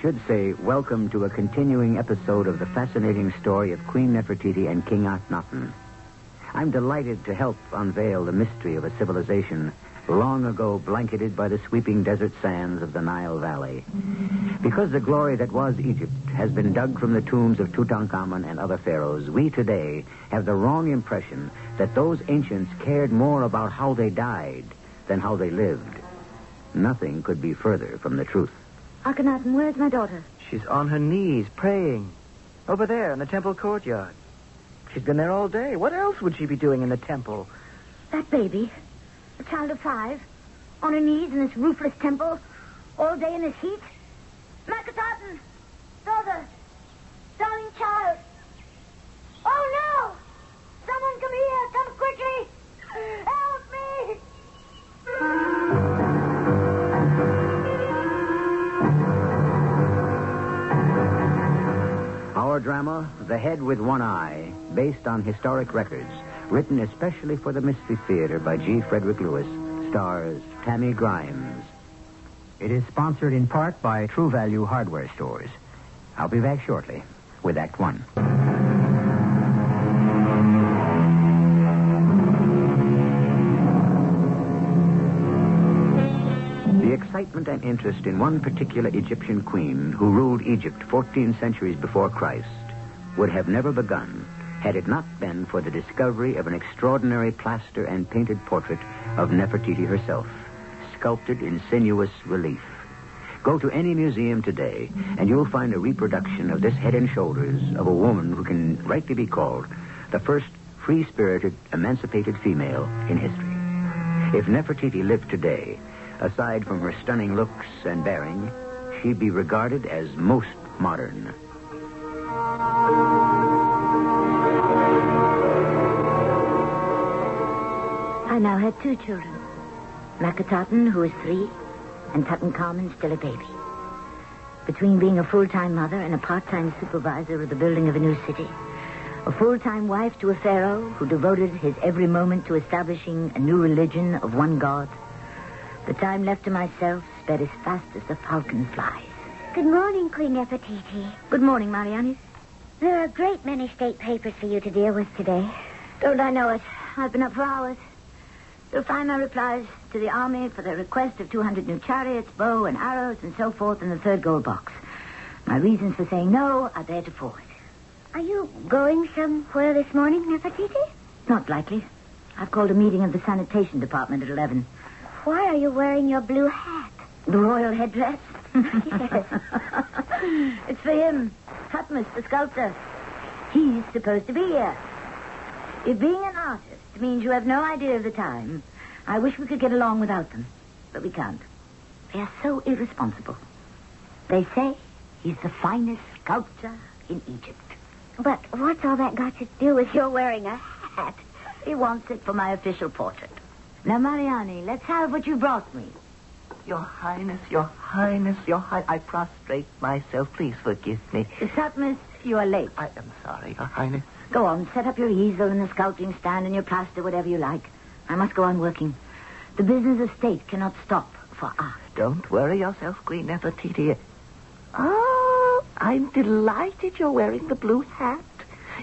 Should say, welcome to a continuing episode of the fascinating story of Queen Nefertiti and King Akhenaten. I'm delighted to help unveil the mystery of a civilization long ago blanketed by the sweeping desert sands of the Nile Valley. Because the glory that was Egypt has been dug from the tombs of Tutankhamun and other pharaohs, we today have the wrong impression that those ancients cared more about how they died than how they lived. Nothing could be further from the truth. Akhenaten, where's my daughter? She's on her knees praying. Over there in the temple courtyard. She's been there all day. What else would she be doing in the temple? That baby, a child of five, on her knees in this roofless temple, all day in this heat. Meketaten, daughter, darling child. Oh no! Someone come here! Come drama, The Head with One Eye, based on historic records, written especially for the Mystery Theater by G. Frederick Lewis, stars Tammy Grimes. It is sponsored in part by True Value Hardware Stores. I'll be back shortly with Act One. The excitement and interest in one particular Egyptian queen who ruled Egypt 14 centuries before Christ would have never begun had it not been for the discovery of an extraordinary plaster and painted portrait of Nefertiti herself, sculpted in sinuous relief. Go to any museum today, and you'll find a reproduction of this head and shoulders of a woman who can rightly be called the first free spirited, emancipated female in history. If Nefertiti lived today, aside from her stunning looks and bearing, she'd be regarded as most modern. I now had two children. Meketaten, who was three, and Tutankhamun, still a baby. Between being a full-time mother and a part-time supervisor of the building of a new city, a full-time wife to a pharaoh who devoted his every moment to establishing a new religion of one god, the time left to myself sped as fast as the falcon flies. Good morning, Queen Nefertiti. Good morning, Mariani. There are a great many state papers for you to deal with today. Don't I know it? I've been up for hours. You'll find my replies to the army for the request of 200 new chariots, bow and arrows, and so forth in the third gold box. My reasons for saying no are there to forward. Are you going somewhere this morning, Nefertiti? Not likely. I've called a meeting of the sanitation department at 11. Why are you wearing your blue hat? The royal headdress? it's for him. Tutmus, the sculptor. He's supposed to be here. If being an artist means you have no idea of the time, I wish we could get along without them. But we can't. They are so irresponsible. They say he's the finest sculptor in Egypt. But what's all that got to do with your wearing a hat? He wants it for my official portrait. Now, Mariani, let's have what you brought me. Your Highness, Your Highness, Your Highness. I prostrate myself. Please forgive me. Tutmus, you are late. I am sorry, Your Highness. Go on, set up your easel and the sculpting stand and your plaster, whatever you like. I must go on working. The business of state cannot stop for us. Don't worry yourself, Queen Nefertiti. Oh, I'm delighted you're wearing the blue hat.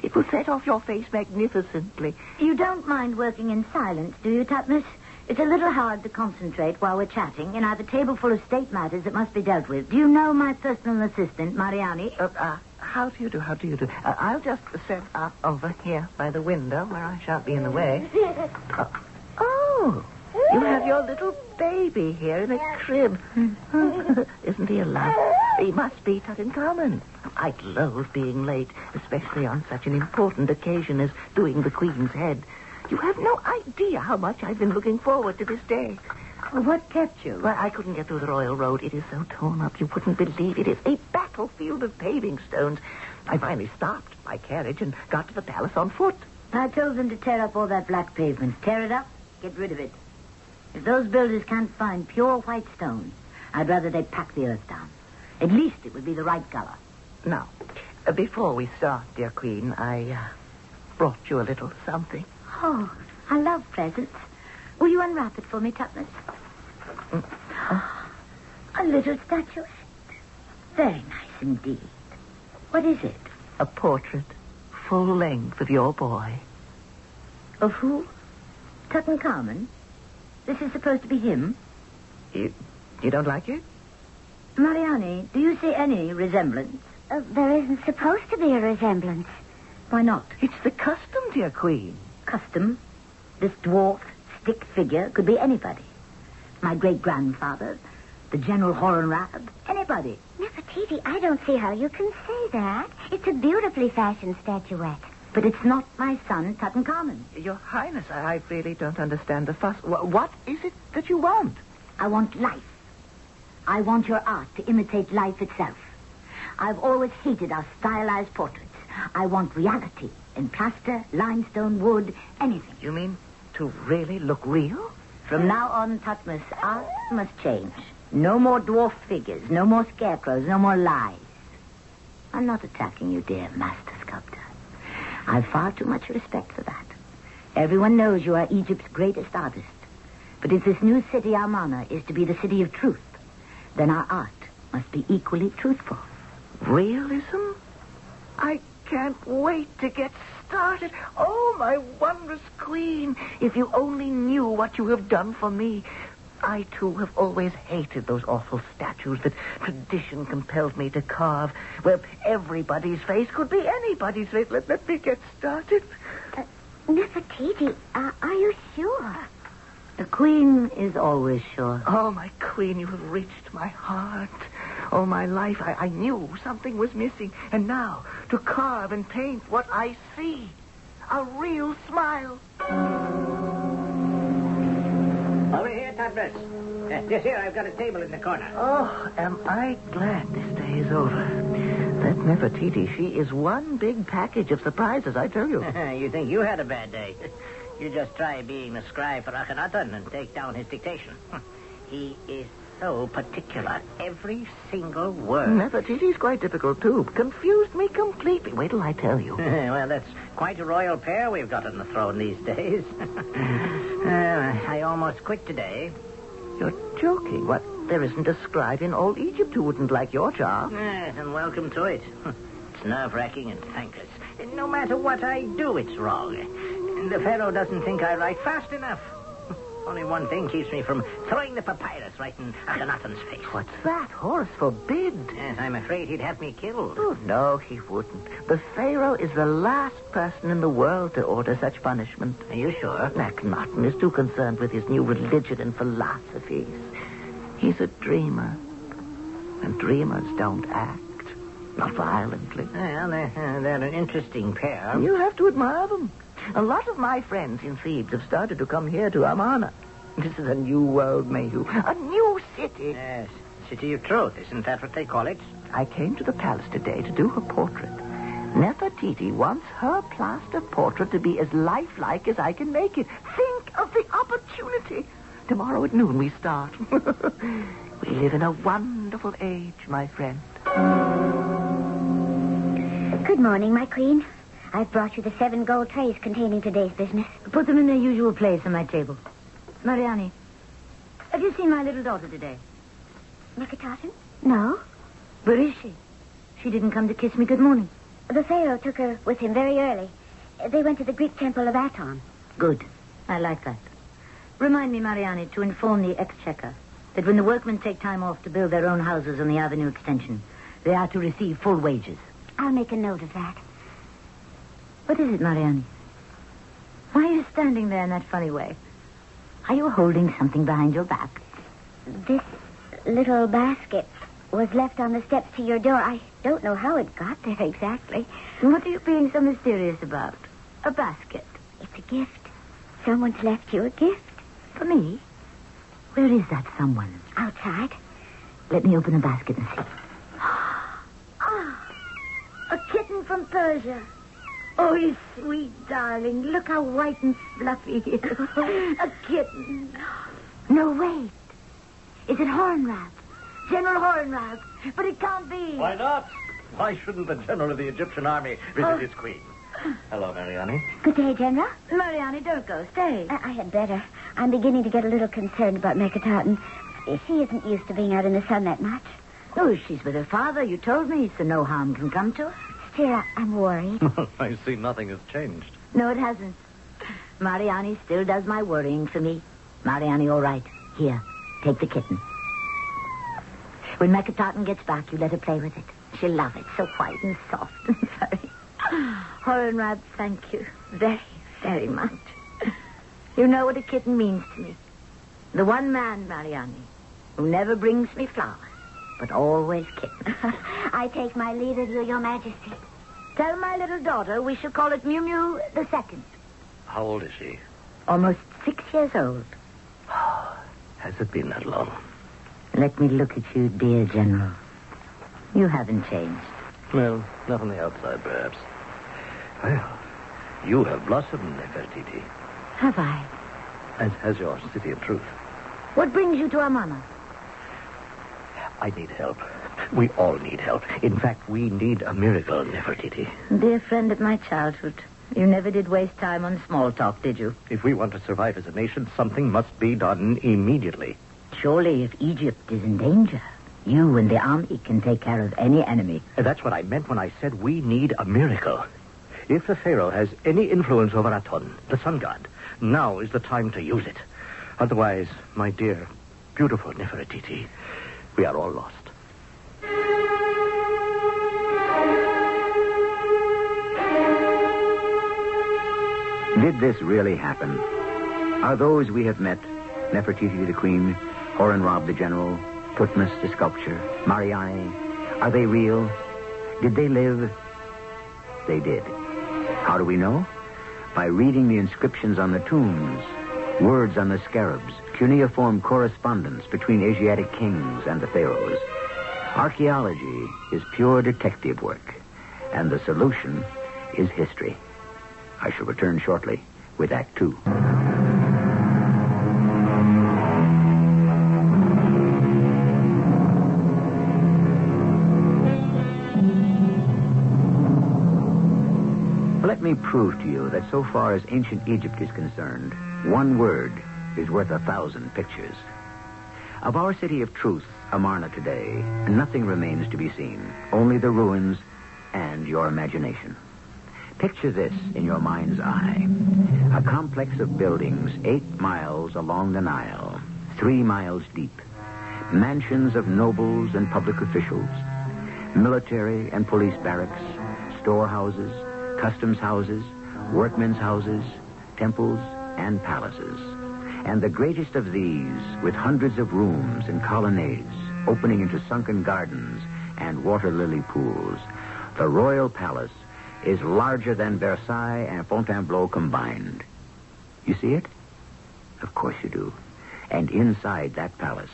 It will set off your face magnificently. You don't mind working in silence, do you, Tutmus? It's a little hard to concentrate while we're chatting, and I've a table full of state matters that must be dealt with. Do you know my personal assistant, Mariani? Uh, uh, how do you do? How do you do? Uh, I'll just set up over here by the window where I shan't be in the way. Uh, oh, you have your little baby here in a crib. Isn't he a love? He must be Tutankhamun. Common. I'd loathe being late, especially on such an important occasion as doing the Queen's head. You have no idea how much I've been looking forward to this day. What kept you? Well, I couldn't get through the Royal Road. It is so torn up, you wouldn't believe it. It is a battlefield of paving stones. I finally stopped my carriage and got to the palace on foot. I told them to tear up all that black pavement. Tear it up, get rid of it. If those builders can't find pure white stone, I'd rather they pack the earth down. At least it would be the right color. Now, uh, before we start, dear Queen, I uh, brought you a little something. Oh, I love presents. Will you unwrap it for me, Tutmus? A little statuette. Very nice indeed. What is it? A portrait, full length of your boy. Of who? Tutankhamun? This is supposed to be him? You, you don't like it? Mariani, do you see any resemblance? Uh, there isn't supposed to be a resemblance. Why not? It's the custom, dear Queen. Custom. This dwarf, stick figure could be anybody. My great grandfather, the General Horemheb, anybody. Nefertiti, I don't see how you can say that. It's a beautifully fashioned statuette. But it's not my son, Tutankhamun. Your Highness, I, I really don't understand the fuss. What is it that you want? I want life. I want your art to imitate life itself. I've always hated our stylized portraits. I want reality in plaster, limestone, wood, anything. You mean to really look real? From now on, Tutmus, art must change. No more dwarf figures, no more scarecrows, no more lies. I'm not attacking you, dear master sculptor. I've far too much respect for that. Everyone knows you are Egypt's greatest artist. But if this new city, Amarna, is to be the city of truth, then our art must be equally truthful. Realism? I can't wait to get started. Oh, my wondrous queen. If you only knew what you have done for me. I, too, have always hated those awful statues that tradition compelled me to carve, where everybody's face could be anybody's face. Let, let me get started. Uh, Nefertiti, uh, are you sure? The queen is always sure. Oh, my queen, you have reached my heart. All my life, I, I knew something was missing. And now, to carve and paint what I see. A real smile. Over here, Tutmus. Uh, this here, I've got a table in the corner. Oh, am I glad this day is over. That Nefertiti, she is one big package of surprises, I tell you. you think you had a bad day? You just try being the scribe for Akhenaten and take down his dictation. He is so particular. Every single word. Nefertiti's quite difficult, too. Confused me completely. Wait till I tell you. well, that's quite a royal pair we've got on the throne these days. Uh, I almost quit today. You're joking. What? There isn't a scribe in all Egypt who wouldn't like your job. Yes, and welcome to it. It's nerve-wracking and thankless. No matter what I do, it's wrong. The Pharaoh doesn't think I write fast enough. Only one thing keeps me from throwing the papyrus right in Akhenaten's face. What's that? Horus forbid. Yes, I'm afraid he'd have me killed. Oh, no, he wouldn't. The Pharaoh is the last person in the world to order such punishment. Are you sure? Akhenaten is too concerned with his new religion and philosophies. He's a dreamer. And dreamers don't act. Not violently. Well, they're, uh, they're an interesting pair. You have to admire them. A lot of my friends in Thebes have started to come here to Amarna. This is a new world, Mayhew. A new city. Yes, City of Truth. Isn't that what they call it? I came to the palace today to do her portrait. Nefertiti wants her plaster portrait to be as lifelike as I can make it. Think of the opportunity. Tomorrow at noon we start. we live in a wonderful age, my friend. Good morning, my queen. I've brought you the seven gold trays containing today's business. Put them in their usual place on my table. Mariani, have you seen my little daughter today? Nikitaten? No. Where is she? She didn't come to kiss me good morning. The Pharaoh took her with him very early. They went to the Greek temple of Aton. Good. I like that. Remind me, Mariani, to inform the exchequer that when the workmen take time off to build their own houses on the avenue extension, they are to receive full wages. I'll make a note of that. What is it, Mariani? Why are you standing there in that funny way? Are you holding something behind your back? This little basket was left on the steps to your door. I don't know how it got there exactly. What are you being so mysterious about? A basket. It's a gift. Someone's left you a gift. For me? Where is that someone? Outside. Let me open the basket and see. Ah, a kitten from Persia. Oh, you sweet darling. Look how white and fluffy he is. A kitten. No, wait. Is it Horemheb? General Horemheb. But it can't be. Why not? Why shouldn't the general of the Egyptian army visit Oh. his queen? Hello, Mariani. Good day, General. Mariani, don't go. Stay. I, I had better. I'm beginning to get a little concerned about Meketaten. She isn't used to being out in the sun that much. Oh, she's with her father. You told me, so no harm can come to her. I, I'm worried. I see nothing has changed. No, it hasn't. Mariani still does my worrying for me. Mariani, all right. Here, take the kitten. When Meketaten gets back, you let her play with it. She'll love it. So white and soft and furry. Horemheb, thank you very, very much. You know what a kitten means to me. The one man, Mariani, who never brings me flowers, but always kittens. I take my leave of you, Your Majesty. Tell my little daughter we shall call it Mew Mew the second. How old is she? Almost six years old. Has it been that long? Let me look at you, dear General. You haven't changed. Well, not on the outside, perhaps. Well, you have blossomed, Nefertiti, Have I? as has your city of truth. What brings you to Amarna? I need help. We all need help. In fact, we need a miracle, Nefertiti. Dear friend of my childhood, you never did waste time on small talk, did you? If we want to survive as a nation, something must be done immediately. Surely, if Egypt is in danger, you and the army can take care of any enemy. That's what I meant when I said we need a miracle. If the Pharaoh has any influence over Aton, the sun god, now is the time to use it. Otherwise, my dear, beautiful Nefertiti, we are all lost. Did this really happen? Are those we have met, Nefertiti the Queen, Horemheb the General, Tutmos the Sculpture, Mariani, are they real? Did they live? They did. How do we know? By reading the inscriptions on the tombs, words on the scarabs, cuneiform correspondence between Asiatic kings and the pharaohs. Archaeology is pure detective work, and the solution is history. I shall return shortly with Act Two. Let me prove to you that so far as ancient Egypt is concerned, one word is worth a thousand pictures. Of our city of truth, Amarna, today, nothing remains to be seen, only the ruins and your imagination. Picture this in your mind's eye a complex of buildings eight miles along the Nile, three miles deep, mansions of nobles and public officials, military and police barracks, storehouses, customs houses, workmen's houses, temples, and palaces. And the greatest of these, with hundreds of rooms and colonnades opening into sunken gardens and water lily pools, the royal palace is larger than Versailles and Fontainebleau combined. You see it? Of course you do. And inside that palace,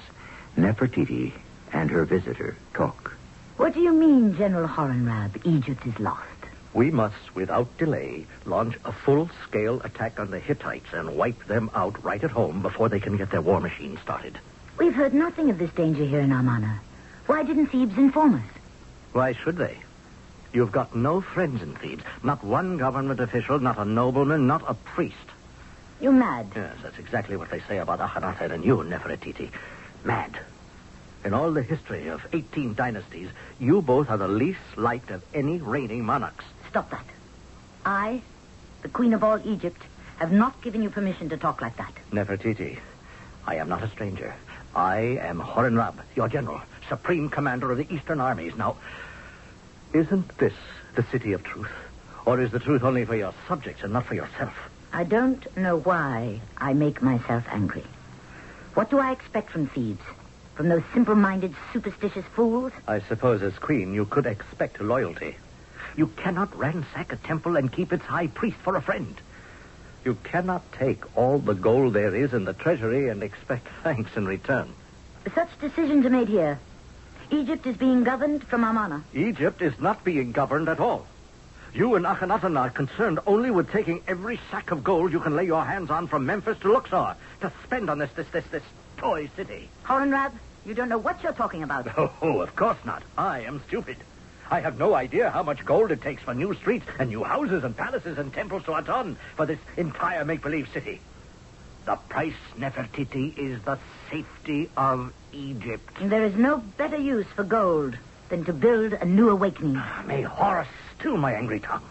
Nefertiti and her visitor talk. What do you mean, General Horemheb? Egypt is lost. We must, without delay, launch a full-scale attack on the Hittites and wipe them out right at home before they can get their war machine started. We've heard nothing of this danger here in Amarna. Why didn't Thebes inform us? Why should they? You've got no friends in Thebes. Not one government official, not a nobleman, not a priest. You're mad. Yes, that's exactly what they say about Akhenaten and you, Nefertiti. Mad. In all the history of 18 dynasties, you both are the least liked of any reigning monarchs. Stop that. I, the Queen of all Egypt, have not given you permission to talk like that. Nefertiti, I am not a stranger. I am Horemheb, your general, supreme commander of the Eastern armies. Now, isn't this the city of truth? Or is the truth only for your subjects and not for yourself? I don't know why I make myself angry. What do I expect from Thebes? From those simple-minded, superstitious fools? I suppose as queen you could expect loyalty. You cannot ransack a temple and keep its high priest for a friend. You cannot take all the gold there is in the treasury and expect thanks in return. Such decisions are made here. Egypt is being governed from Amarna. Egypt is not being governed at all. You and Akhenaten are concerned only with taking every sack of gold you can lay your hands on from Memphis to Luxor to spend on this, this, this, this toy city. Horemheb, you don't know what you're talking about. Oh, of course not. I am stupid. I have no idea how much gold it takes for new streets and new houses and palaces and temples to Aton for this entire make-believe city. The price, Nefertiti, is the safety of Egypt. There is no better use for gold than to build a new awakening. Ah, may Horus still my angry tongue.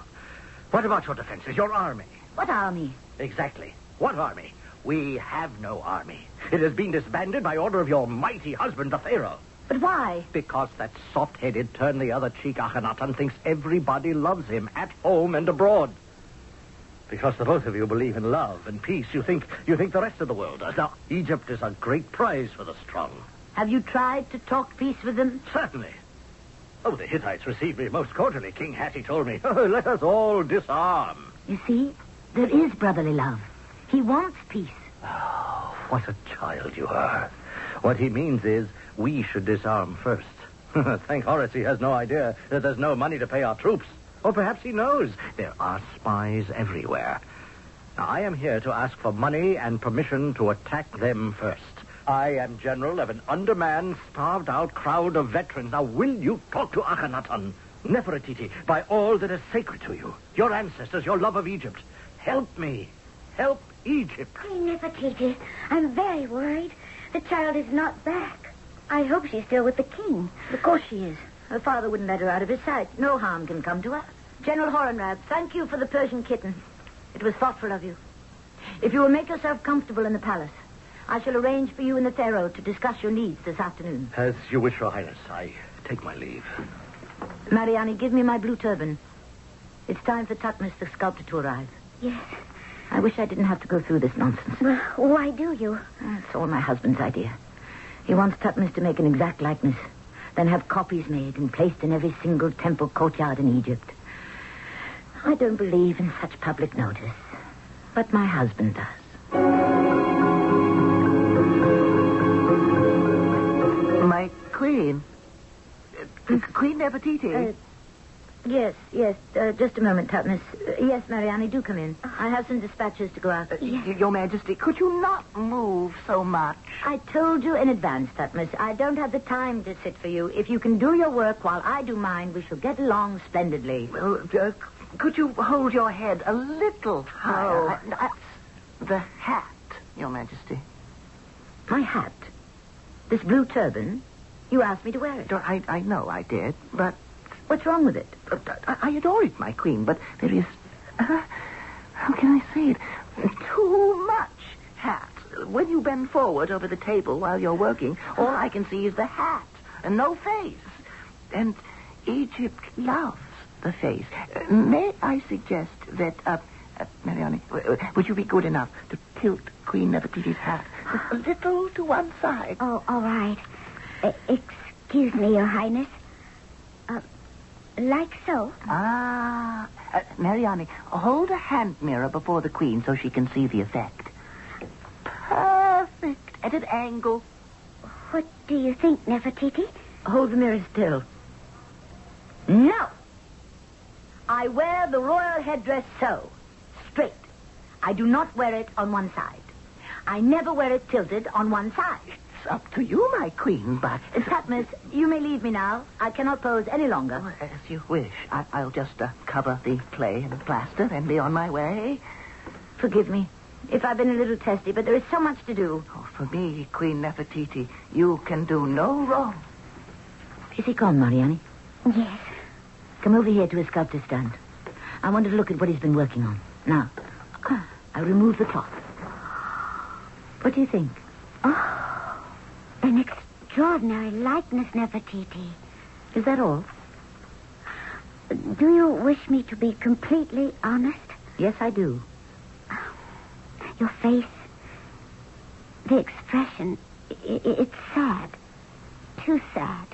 What about your defenses, your army? What army? Exactly. What army? We have no army. It has been disbanded by order of your mighty husband, the Pharaoh. But why? Because that soft-headed, turn-the-other-cheek Akhenaten thinks everybody loves him at home and abroad. Because the both of you believe in love and peace, you think you think the rest of the world does. Now, Egypt is a great prize for the strong. Have you tried to talk peace with them? Certainly. Oh, the Hittites received me most cordially. King Hattie told me, oh, let us all disarm. You see, there is brotherly love. He wants peace. Oh, what a child you are. What he means is we should disarm first. Thank Horus he has no idea that there's no money to pay our troops. Or perhaps he knows there are spies everywhere. Now, I am here to ask for money and permission to attack them first. I am general of an undermanned, starved-out crowd of veterans. Now, will you talk to Akhenaten? Nefertiti, by all that is sacred to you, your ancestors, your love of Egypt, help me. Help Egypt. Queen Nefertiti, I'm very worried. The child is not back. I hope she's still with the king. Of course she is. Her father wouldn't let her out of his sight. No harm can come to her. General Horemheb, thank you for the Persian kitten. It was thoughtful of you. If you will make yourself comfortable in the palace, I shall arrange for you and the Pharaoh to discuss your needs this afternoon. As you wish, Your Highness. I take my leave. Mariani, give me my blue turban. It's time for Tutmos, the sculptor, to arrive. Yes. I wish I didn't have to go through this nonsense. Well, why do you? It's all my husband's idea. He wants Tutmos to make an exact likeness, then have copies made and placed in every single temple courtyard in Egypt. I don't believe in such public notice, but my husband does. My queen. Uh, queen Nefertiti. Uh, yes, yes. Uh, just a moment, Tutmos. Uh, yes, Mariani, do come in. I have some dispatches to go out. Uh, y- Your Majesty, could you not move so much? I told you in advance, Tutmos. I don't have the time to sit for you. If you can do your work while I do mine, we shall get along splendidly. Well, uh, could you hold your head a little higher? Oh. Uh, That's the hat, Your Majesty. My hat. This blue turban. You asked me to wear it. I, I know I did, but What's wrong with it? uh, I, I adore it, my queen, but there is, uh, how can I say it, too much hat. When you bend forward over the table while you're working, all I can see is the hat and no face. And Egypt loves the face. Uh, may I suggest that, uh, uh, Mariani, w- w- would you be good enough to tilt Queen Nefertiti's hat a little to one side? Oh, all right. Uh, excuse me, Your Highness. Like so. Ah, uh, Mariani, hold a hand mirror before the queen so she can see the effect. Perfect. At an angle. What do you think, Nefertiti? Hold the mirror still. No. I wear the royal headdress so, straight. I do not wear it on one side. I never wear it tilted on one side. It's up to you, my queen, but... Uh, you may leave me now. I cannot pose any longer. Oh, as you wish. I- I'll just uh, cover the clay and plaster and be on my way. Forgive me if I've been a little testy, but there is so much to do. Oh, for me, Queen Nefertiti, you can do no wrong. Is he gone, Mariani? Yes. Come over here to his sculptor stand. I want to look at what he's been working on. Now, I'll remove the cloth. What do you think? Oh, an extraordinary likeness, Nefertiti. Is that all? Do you wish me to be completely honest? Yes, I do. Your face, the expression, it's sad. Too sad.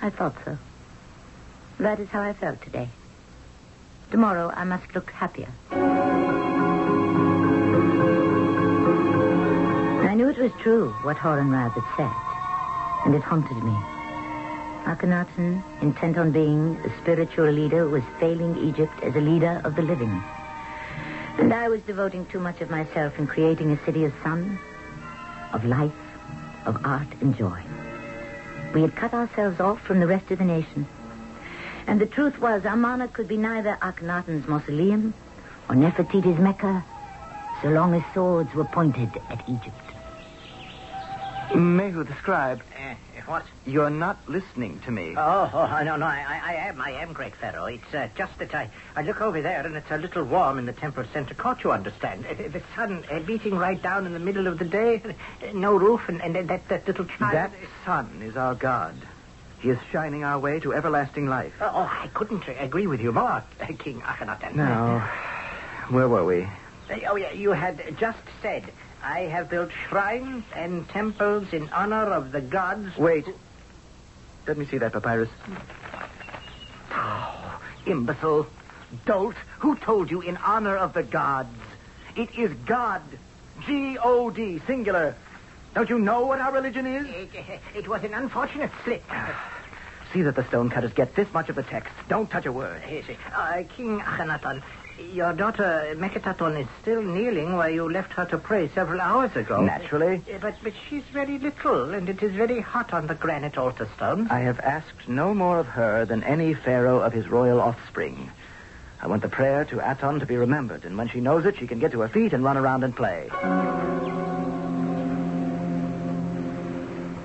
I thought so. That is how I felt today. Tomorrow I must look happier. It was true what Horemheb had said, and it haunted me. Akhenaten, intent on being a spiritual leader, was failing Egypt as a leader of the living. And I was devoting too much of myself in creating a city of sun, of life, of art and joy. We had cut ourselves off from the rest of the nation. And the truth was, Amarna could be neither Akhenaten's mausoleum or Nefertiti's Mecca, so long as swords were pointed at Egypt. Mehu the scribe, Uh, what? you're not listening to me. Oh, oh, no, no, I, I am, I am, Great Pharaoh. It's uh, just that I, I look over there and it's a little warm in the temple center court, you understand. The sun uh, beating right down in the middle of the day, no roof, and, and that, that little child... That sun is our God. He is shining our way to everlasting life. Oh, oh, I couldn't agree with you more, King Akhenaten. Now, where were we? Uh, oh, yeah, you had just said, I have built shrines and temples in honor of the gods... Wait. Let me see that papyrus. Oh, imbecile. Dolt. Who told you in honor of the gods? It is God. G-O-D, singular. Don't you know what our religion is? It, it was an unfortunate slip. See that the stonecutters get this much of the text. Don't touch a word. Yes, uh, King Akhenaton, your daughter Meketaten is still kneeling where you left her to pray several hours ago. Naturally. Uh, But, but she's very little, and it is very hot on the granite altar stone. I have asked no more of her than any pharaoh of his royal offspring. I want the prayer to Aton to be remembered, and when she knows it, she can get to her feet and run around and play.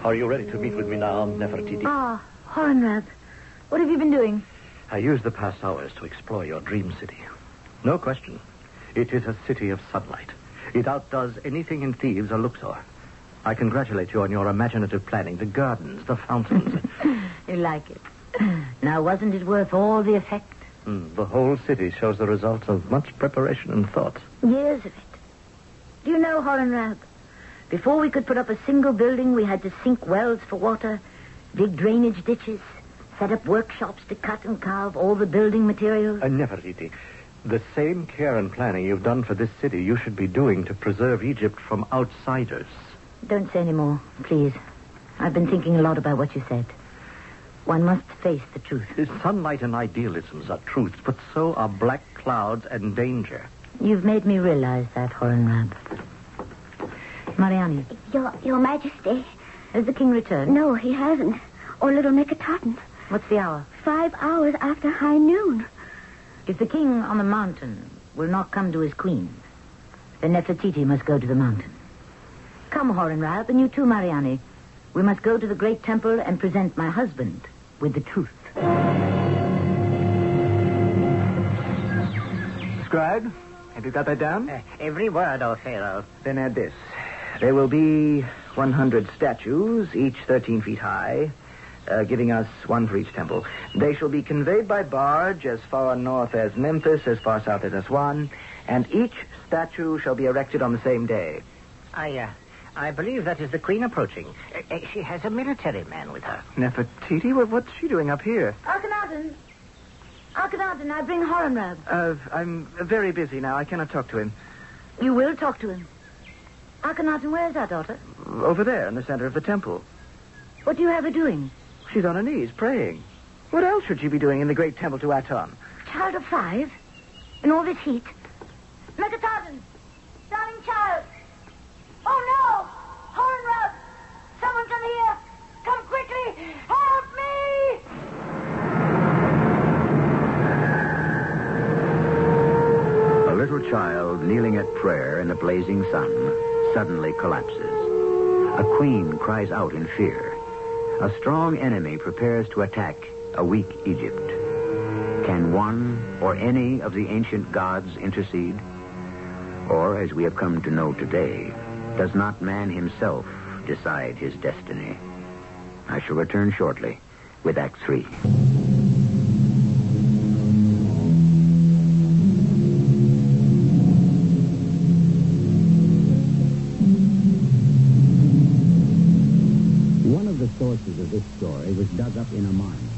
Are you ready to meet with me now, Nefertiti? Ah, Horemheb, what have you been doing? I used the past hours to explore your dream city. No question. It is a city of sunlight. It outdoes anything in Thebes or Luxor. I congratulate you on your imaginative planning. The gardens, the fountains. You like it. Now, wasn't it worth all the effect? Hmm, the whole city shows the results of much preparation and thought. Years of it. Do you know, Horemheb? Before we could put up a single building, we had to sink wells for water, dig drainage ditches, set up workshops to cut and carve all the building materials. Uh, Nefertiti, the same care and planning you've done for this city, you should be doing to preserve Egypt from outsiders. Don't say any more, please. I've been thinking a lot about what you said. One must face the truth. Sunlight and idealisms are truths, but so are black clouds and danger. You've made me realize that, Horemheb. Mariani, Your, Your Majesty. has the king returned? No, he hasn't. Or little Meketaten. What's the hour? Five hours after high noon. If the king on the mountain will not come to his queen, then Nefertiti must go to the mountain. Come, Horemheb, and you too, Mariani. We must go to the great temple and present my husband with the truth. Scribe, have you got that down? Uh, every word, O Pharaoh. Then add this. There will be 100 statues, each 13 feet high, uh, giving us one for each temple. They shall be conveyed by barge as far north as Memphis, as far south as Aswan, and each statue shall be erected on the same day. I, uh, I believe that is the queen approaching. Uh, uh, she has a military man with her. Nefertiti, what, what's she doing up here? Akhenaten! Akhenaten, I bring Horemheb. Uh, I'm very busy now. I cannot talk to him. You will talk to him. Akhenaten, where's our daughter? Over there in the center of the temple. What do you have her doing? She's on her knees praying. What else should she be doing in the great temple to Aton? Child of five? In all this heat? Meketaten! Darling child! Oh, no! Horemheb! Someone's come here! Come quickly! Help me! A little child kneeling at prayer in the blazing sun suddenly collapses. A queen cries out in fear. A strong enemy prepares to attack a weak Egypt. Can one or any of the ancient gods intercede? Or, as we have come to know today, does not man himself decide his destiny? I shall return shortly with Act Three. Was dug up in a mine.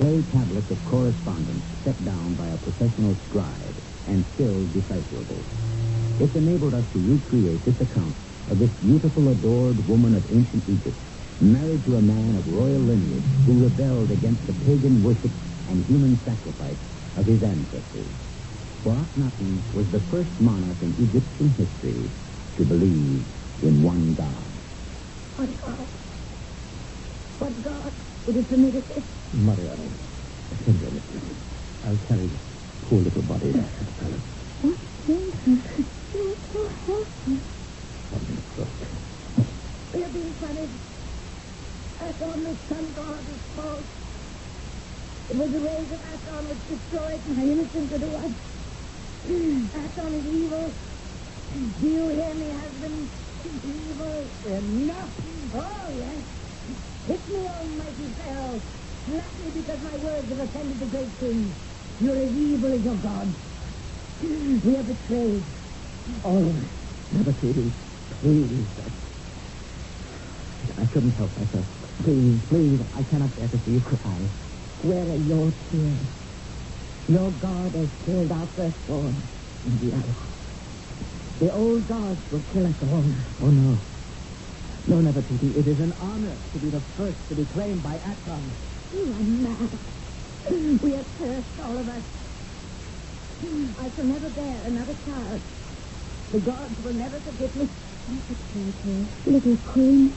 Clay tablets of correspondence set down by a professional scribe and still decipherable. It enabled us to recreate this account of this beautiful, adored woman of ancient Egypt married to a man of royal lineage who rebelled against the pagan worship and human sacrifice of his ancestors. For Akhenaten was the first monarch in Egyptian history to believe in one God. What God? What God would have permitted this? Mother, tenderly, I'll carry the poor little body back to the palace. What children? You're so helpless. We are being punished. Aton, the sun god, is false. It was the rays of Aton which destroyed my innocent little one. Aton is evil. Do you hear me, husband? Evil. Enough. Oh, yes. Hit me, almighty Pharaoh. Slap me because my words have offended the great king. You're as evil as your God. We are betrayed. All of us. Never please, please. I, I couldn't help myself. Please, please, I cannot bear to see you cry. Where are your tears? Your God has killed our firstborn. Indeed, The old gods will kill us all. Oh, no. No, never, Titi. It is an honor to be the first to be claimed by Aton. You are mad. We are cursed, all of us. I shall never bear another child. The gods will never forgive me. Little queen,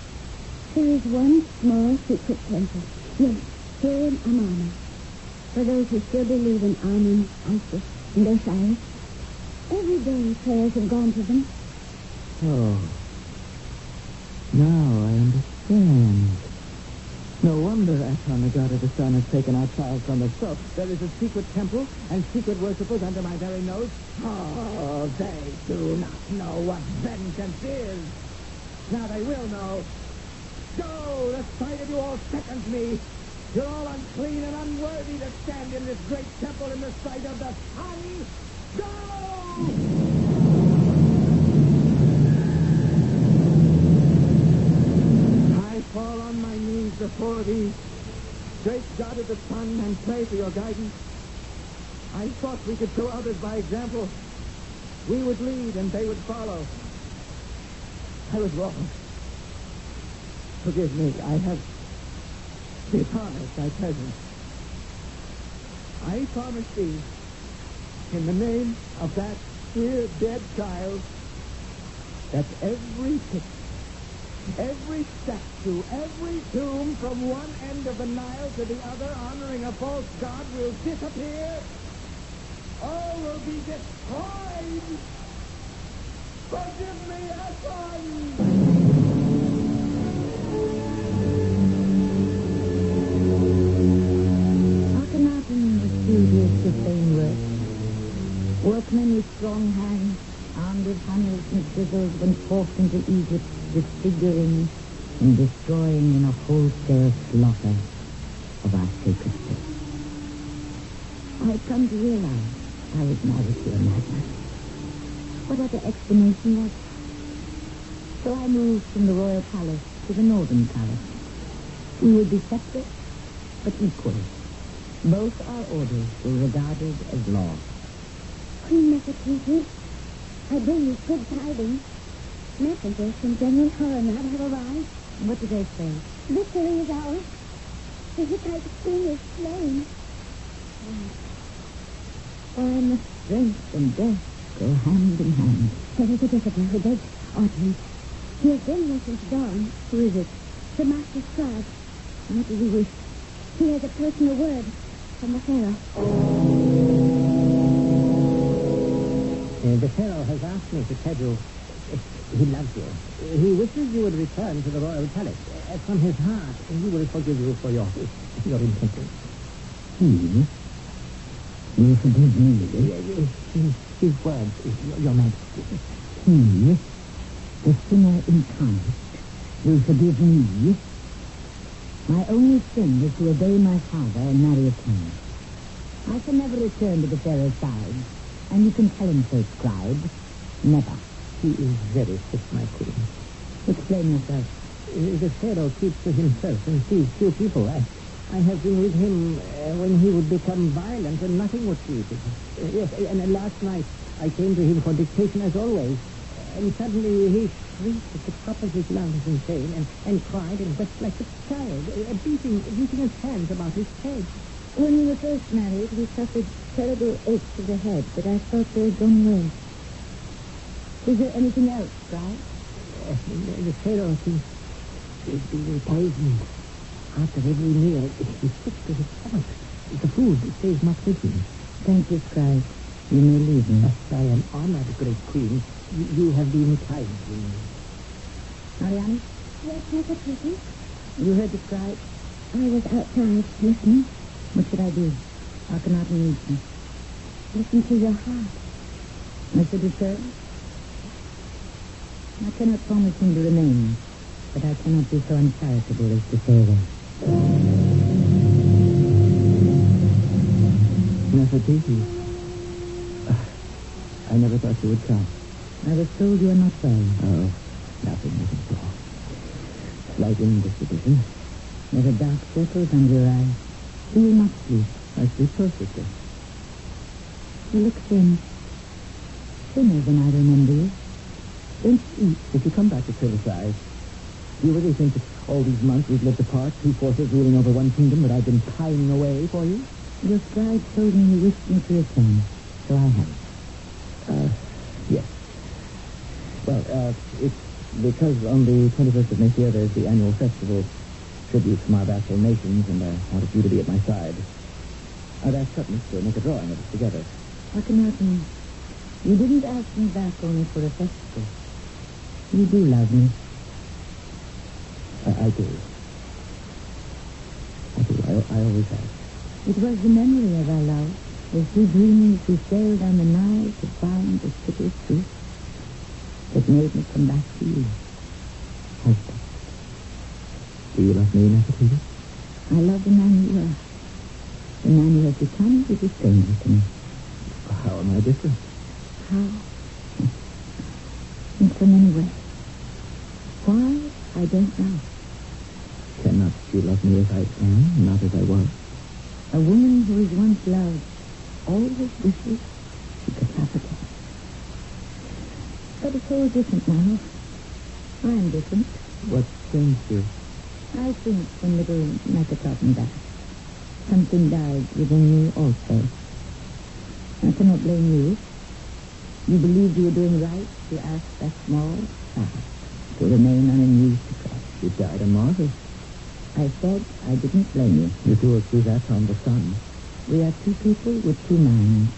there is one small secret temple. Yes, here in Amarna. For those who still believe in Amun, Isis, and Osiris. Every day prayers have gone to them. Oh. Now I understand. No wonder Aton, the god of the sun, has taken our child from us. So, there is a secret temple and secret worshippers under my very nose? Oh, they do not know what vengeance is. Now they will know. Go! The sight of you all seconds me. You're all unclean and unworthy to stand in this great temple in the sight of the sun. Go! I fall on my knees before thee, great God of the sun, and pray for your guidance. I thought we could show others by example. We would lead and they would follow. I was wrong. Forgive me. I have dishonored thy presence. I promise thee, in the name of that dear dead child, that every picture, every statue, every tomb from one end of the Nile to the other honoring a false god will disappear. All will be destroyed. Forgive me, Aton! Akhenaten was studious to vain work. Workmen with strong hands, armed with hammers and chisels, went forth into Egypt, disfiguring and destroying in a wholesale slaughter of our sacred place. I'd come to realize I was married to a madman. What other explanation was there? So I moved from the royal palace to the northern palace. We would be separate, but equal. Both our orders were regarded as law. Queen Nefertiti, I bring you good tidings. Messengers from General Coronel have arrived. What did they say? Victory is ours. The Hittite king is slain. And strength and death go hand in hand. There is a visitor who begs audience. He has been here since dawn. Who is it? The master scribe. What does he wish? He has a personal word from the Pharaoh. Uh, the Pharaoh has asked me to tell you uh, he loves you. He wishes you would return to the royal palace. Uh, from his heart, he will forgive you for your your intentions. He? You forgive me? Uh, His, his words, your, majesty. He, the sinner incarnate, will forgive me? My only sin was to obey my father and marry a king. I shall never return to the Pharaoh's side, and you can tell him so, scribe. Never. He is very sick, my queen. Explain yourself. The Pharaoh keeps to himself and sees few people. I, I have been with him uh, when he would become violent and nothing would please him. Uh, yes, and uh, last night I came to him for dictation as always. And suddenly he shrieked at the top of his lungs in pain and, and cried and wept like a child, uh, beating, beating his hands about his head. When we were first married, we suffered terrible aches of the head, but I thought they had gone away. Is there anything else, Guy? Uh, the, the Pharaoh seems is being poisoned. After every meal, he sticks to his stomach. The food stays not with him. Thank you, Scribe. You may leave me. I am honored, great queen. You, you have been kind to me. Mariana, Yes, Mother Pretty? you heard the scribe. I was outside listening. What should I do? Akhenaten needs me. Listen to your heart. I should return. I cannot promise him to remain, but I cannot be so uncharitable as to say away. Nefertiti. I never thought you would come. I was told you are not well. Oh, nothing, nothing at all. Slight indisposition. There are dark circles under your eyes. You not sleep? I sleep perfectly. You look thin. Thinner than I remember you. Don't eat. If you come back to criticize, do you really think that all these months we've lived apart, two forces ruling over one kingdom, that I've been pining away for you? Your scribe told me you wished me to return, so I have. Uh, yes. Well, uh, it's because on the 21st of next year there's the annual festival, tribute from our vassal nations, and I wanted you to be at my side. I'd asked Tutmus to make a drawing of us together. Akhenaten, you didn't ask me back only for a festival. You do love me. I, I do. I do. I, I always have. It was the memory of our love, as two dreamed we sailed on the Nile to find the city of truth, that made me come back to you. Husband, Do you love me, Nefertiti? I love the man you are. The man you have become is a stranger to me. How am I different? How? In so many ways. Why? I don't know. Cannot you love me as I am, not as I was? A woman who is once loved always wishes she could have again. But it's all different now. I am different. What changed you? I think when little Meketaten died, something died within me also. I cannot blame you. You believed you were doing right to ask that small child to remain unused to. You died a martyr. I said I didn't blame you. You us through that on the sun. We are two people with two minds.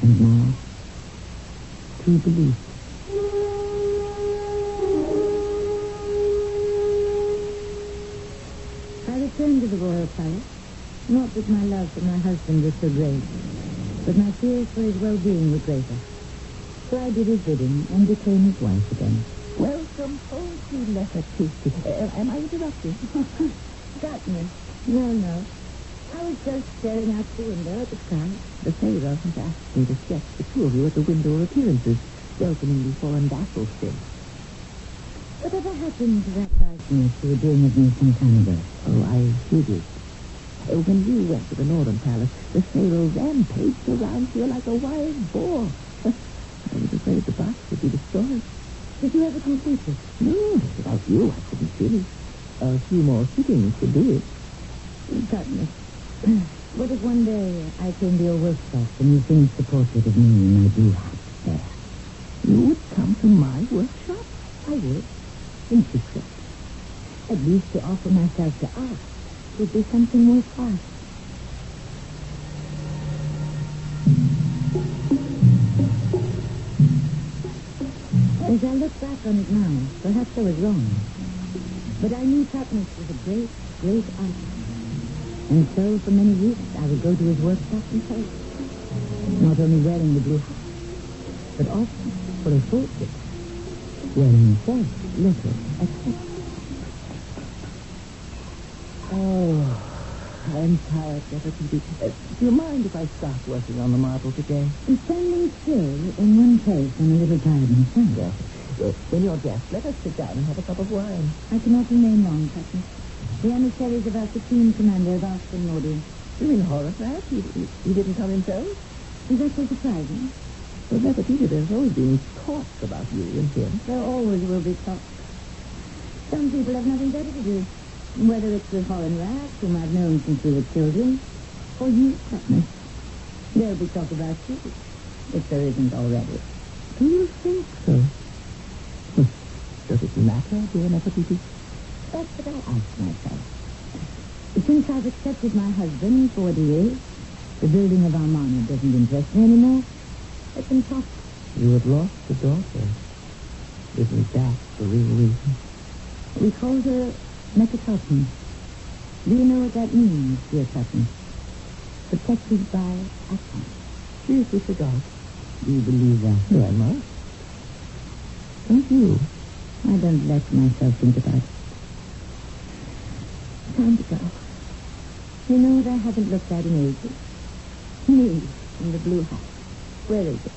And now, two beliefs. Returned to the royal palace, not that my love for my husband was so great, but my fears for his well-being were greater. So I did his bidding and became his wife again. Welcome home to Nefertiti. Uh, am I interrupting? Darkness. No, no. I was just staring out the window at the sky. The Pharaoh has asked me to sketch the two of you at the window of appearances, welcoming the foreign vassals still. Whatever happened to that likeness you were doing of me some time ago? Oh, I hid it. Uh, when you went to the Northern Palace, the Pharaoh rampaged around here like a wild boar. I was afraid the box would be destroyed. Did you ever complete it? No, without you, I couldn't finish. A few more sittings would do it. Darkness. What if one day I came to your workshop and you finished the portrait of me in my blue hat there? You would come to my workshop? I would. In secret. At least to offer myself to art would be something worthwhile. As I look back on it now, perhaps I was wrong. But I knew Tutmus was a great, great artist. And so for many weeks I would go to his workshop and paint. Not only wearing the blue hat, but often for a portrait, wearing letters, etc. Oh, I'm tired, Nefertiti. Uh, do you mind if I stop working on the marble today? And standing still in one place on a little tired myself. Yes. Uh, when you're dressed, let us sit down and have a cup of wine. I cannot remain long, Captain. The emissaries of our supreme commander have asked for an audience. You mean Horemheb? He, he, he didn't come himself? Is that so surprising? Well, Nefertiti, there's always been talk about you and him. There always will be talk. Some people have nothing better to do. Whether it's the foreign rats whom I've known since we were children, or you, Putney. There'll be talk about you, if there isn't already. Do you think so? Hmm. Does it matter, dear Nefertiti? That's what I ask myself. Since I've accepted my husband for what he is, the building of Amarna doesn't interest me anymore. Let them talk. You have lost a daughter. Isn't that the real reason? We called her Meketaten. Do you know what that means, dear Tutton? Protected by Aton. She is disregard. Do you believe that? No, I must. Don't you? I don't let myself think about it. Time to go. You know what I haven't looked at in ages? Me in the blue hat. Where is it?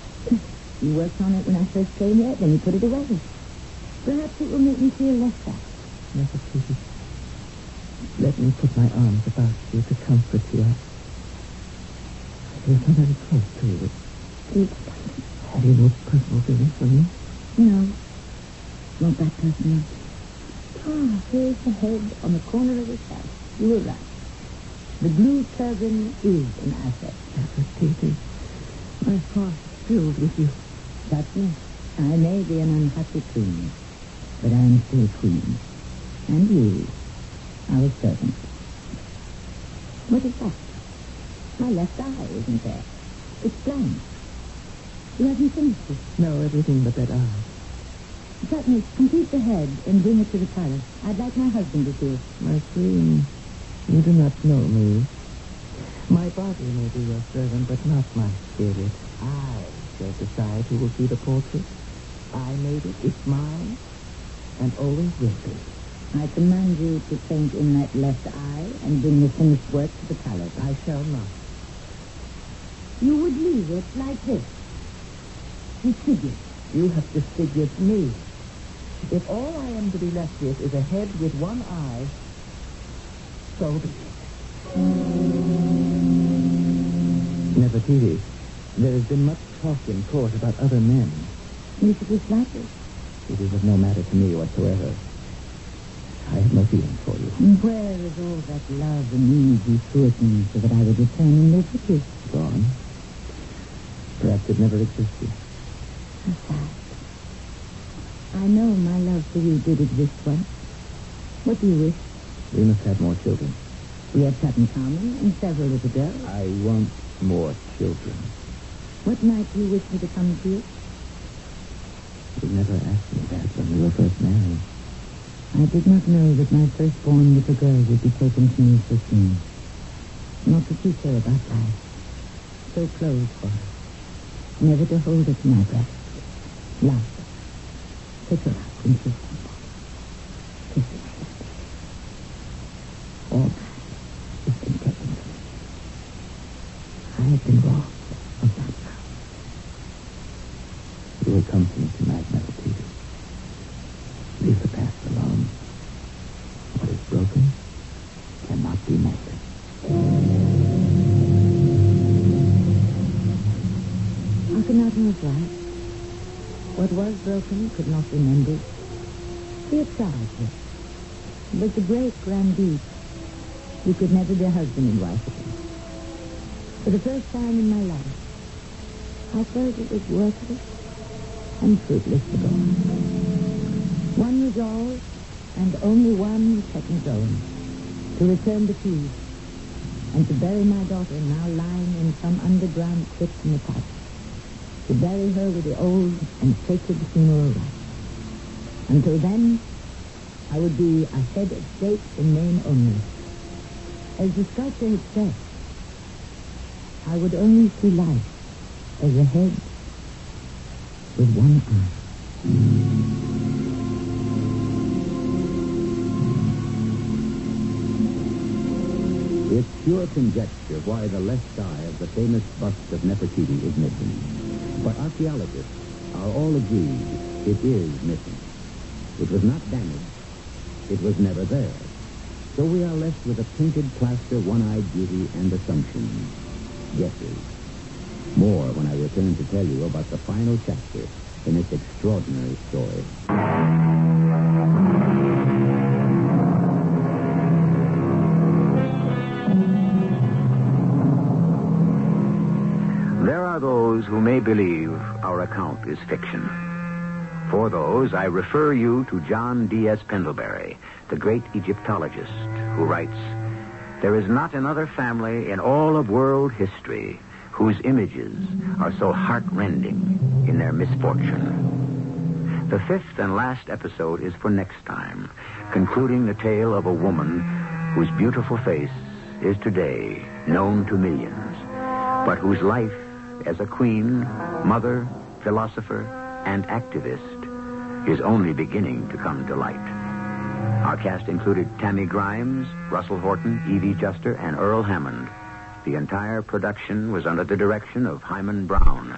You worked on it when I first came here, then you put it away. Perhaps it will make me feel less sad. Nefertiti, let me put my arms about you to comfort you. I feel so very close to you. Please, Have you no personal feelings for me? No. Not that personal. Ah, here's the head on the corner of his house. You were right. The blue turban is an asset. Nefertiti, my heart is filled with you. Certainly. I may be an unhappy queen, but I am still queen. And you, our servant. What is that? My left eye isn't there. It's blind. You haven't finished it. No, everything but that eye. Certainly, complete the head and bring it to the palace. I'd like my husband to see it. My queen, you do not know me. My body may be your servant, but not my spirit. I shall decide who will see the portrait. I made it. It's mine, and always will be. I command you to paint in that left eye and bring the finished work to the palace. I shall not. You would leave it like this. Disfigured. You have disfigured me. If all I am to be left with is a head with one eye, so be it. Nefertiti, there has been much talk in court about other men. You should be flattered. It is of no matter to me whatsoever. I have no feeling for you. Where is all that love and easy towards so that I would return and live with you? Gone. Perhaps it never existed. Sad. I know my love for you did exist once. What do you wish? We must have more children. We have Tutankhamun and several little girls. I want more children. What night do you wish me to come to you? You never asked me that when we were first married. I did not know that my firstborn little girl would be taken from me so soon. Not that you her about life. So close for her. Never to hold her to my breast. Love her. Pick her up and kiss her. Kiss her. All that has been taken from me. I have been robbed of that love. You will come to me tonight, Nefertiti. Leave the past alone. What is broken cannot be mended. Akhenaten was right. What was broken could not be mended. Tried it. But the break ran deep. You could never be husband and wife again. For the first time in my life, I felt it was worthless and fruitless to go on. One resolve, and only one second zone, to return to Keys and to bury my daughter now lying in some underground crypt in the past to bury her with the old and sacred funeral rites. Until then, I would be a head of state in name only. As the sculptor had said, I would only see life as a head with one eye. It's pure conjecture why the left eye of the famous bust of Nefertiti is missing. But archaeologists are all agreed it is missing. It was not damaged. It was never there. So we are left with a painted plaster, one-eyed beauty, and assumptions. Guesses. More when I return to tell you about the final chapter in this extraordinary story. There are those who may believe our account is fiction. For those, I refer you to John D.S. Pendlebury, the great Egyptologist, who writes, There is not another family in all of world history whose images are so heartrending in their misfortune. The fifth and last episode is for next time, concluding the tale of a woman whose beautiful face is today known to millions, but whose life as a queen, mother, philosopher, and activist is only beginning to come to light. Our cast included Tammy Grimes, Russell Horton, Evie Juster, and Earl Hammond. The entire production was under the direction of Himan Brown.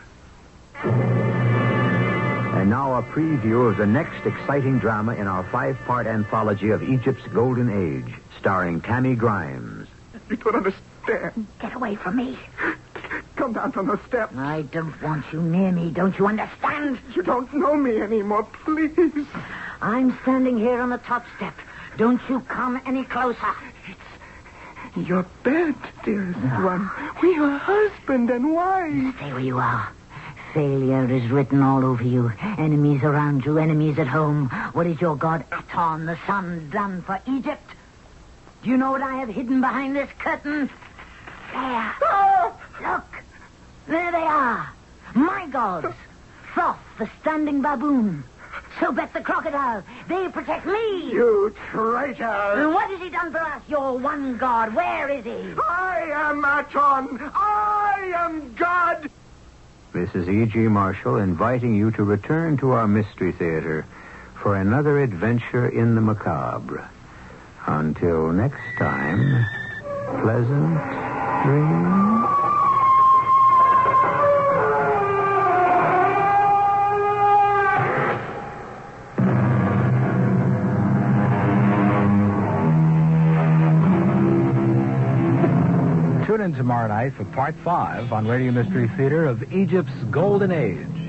And now a preview of the next exciting drama in our five-part anthology of Egypt's Golden Age, starring Tammy Grimes. You don't understand. Get away from me. Come down from the steps. I don't want you near me. Don't you understand? You don't know me anymore, please. I'm standing here on the top step. Don't you come any closer. It's your bed, dearest ah. one. We are husband and wife. Stay where you are. Failure is written all over you. Enemies around you, enemies at home. What is your god Aton, the sun, done for Egypt? Do you know what I have hidden behind this curtain? There. Oh! Look. There they are. My gods. Thoth, the standing baboon. Sobek the crocodile. They protect me. You traitor. And what has he done for us, your one god? Where is he? I am Aton. I am God. This is E.G. Marshall inviting you to return to our Mystery Theater for another adventure in the macabre. Until next time, pleasant dreams. In tomorrow night for part five on Radio Mystery Theater of Egypt's Golden Age.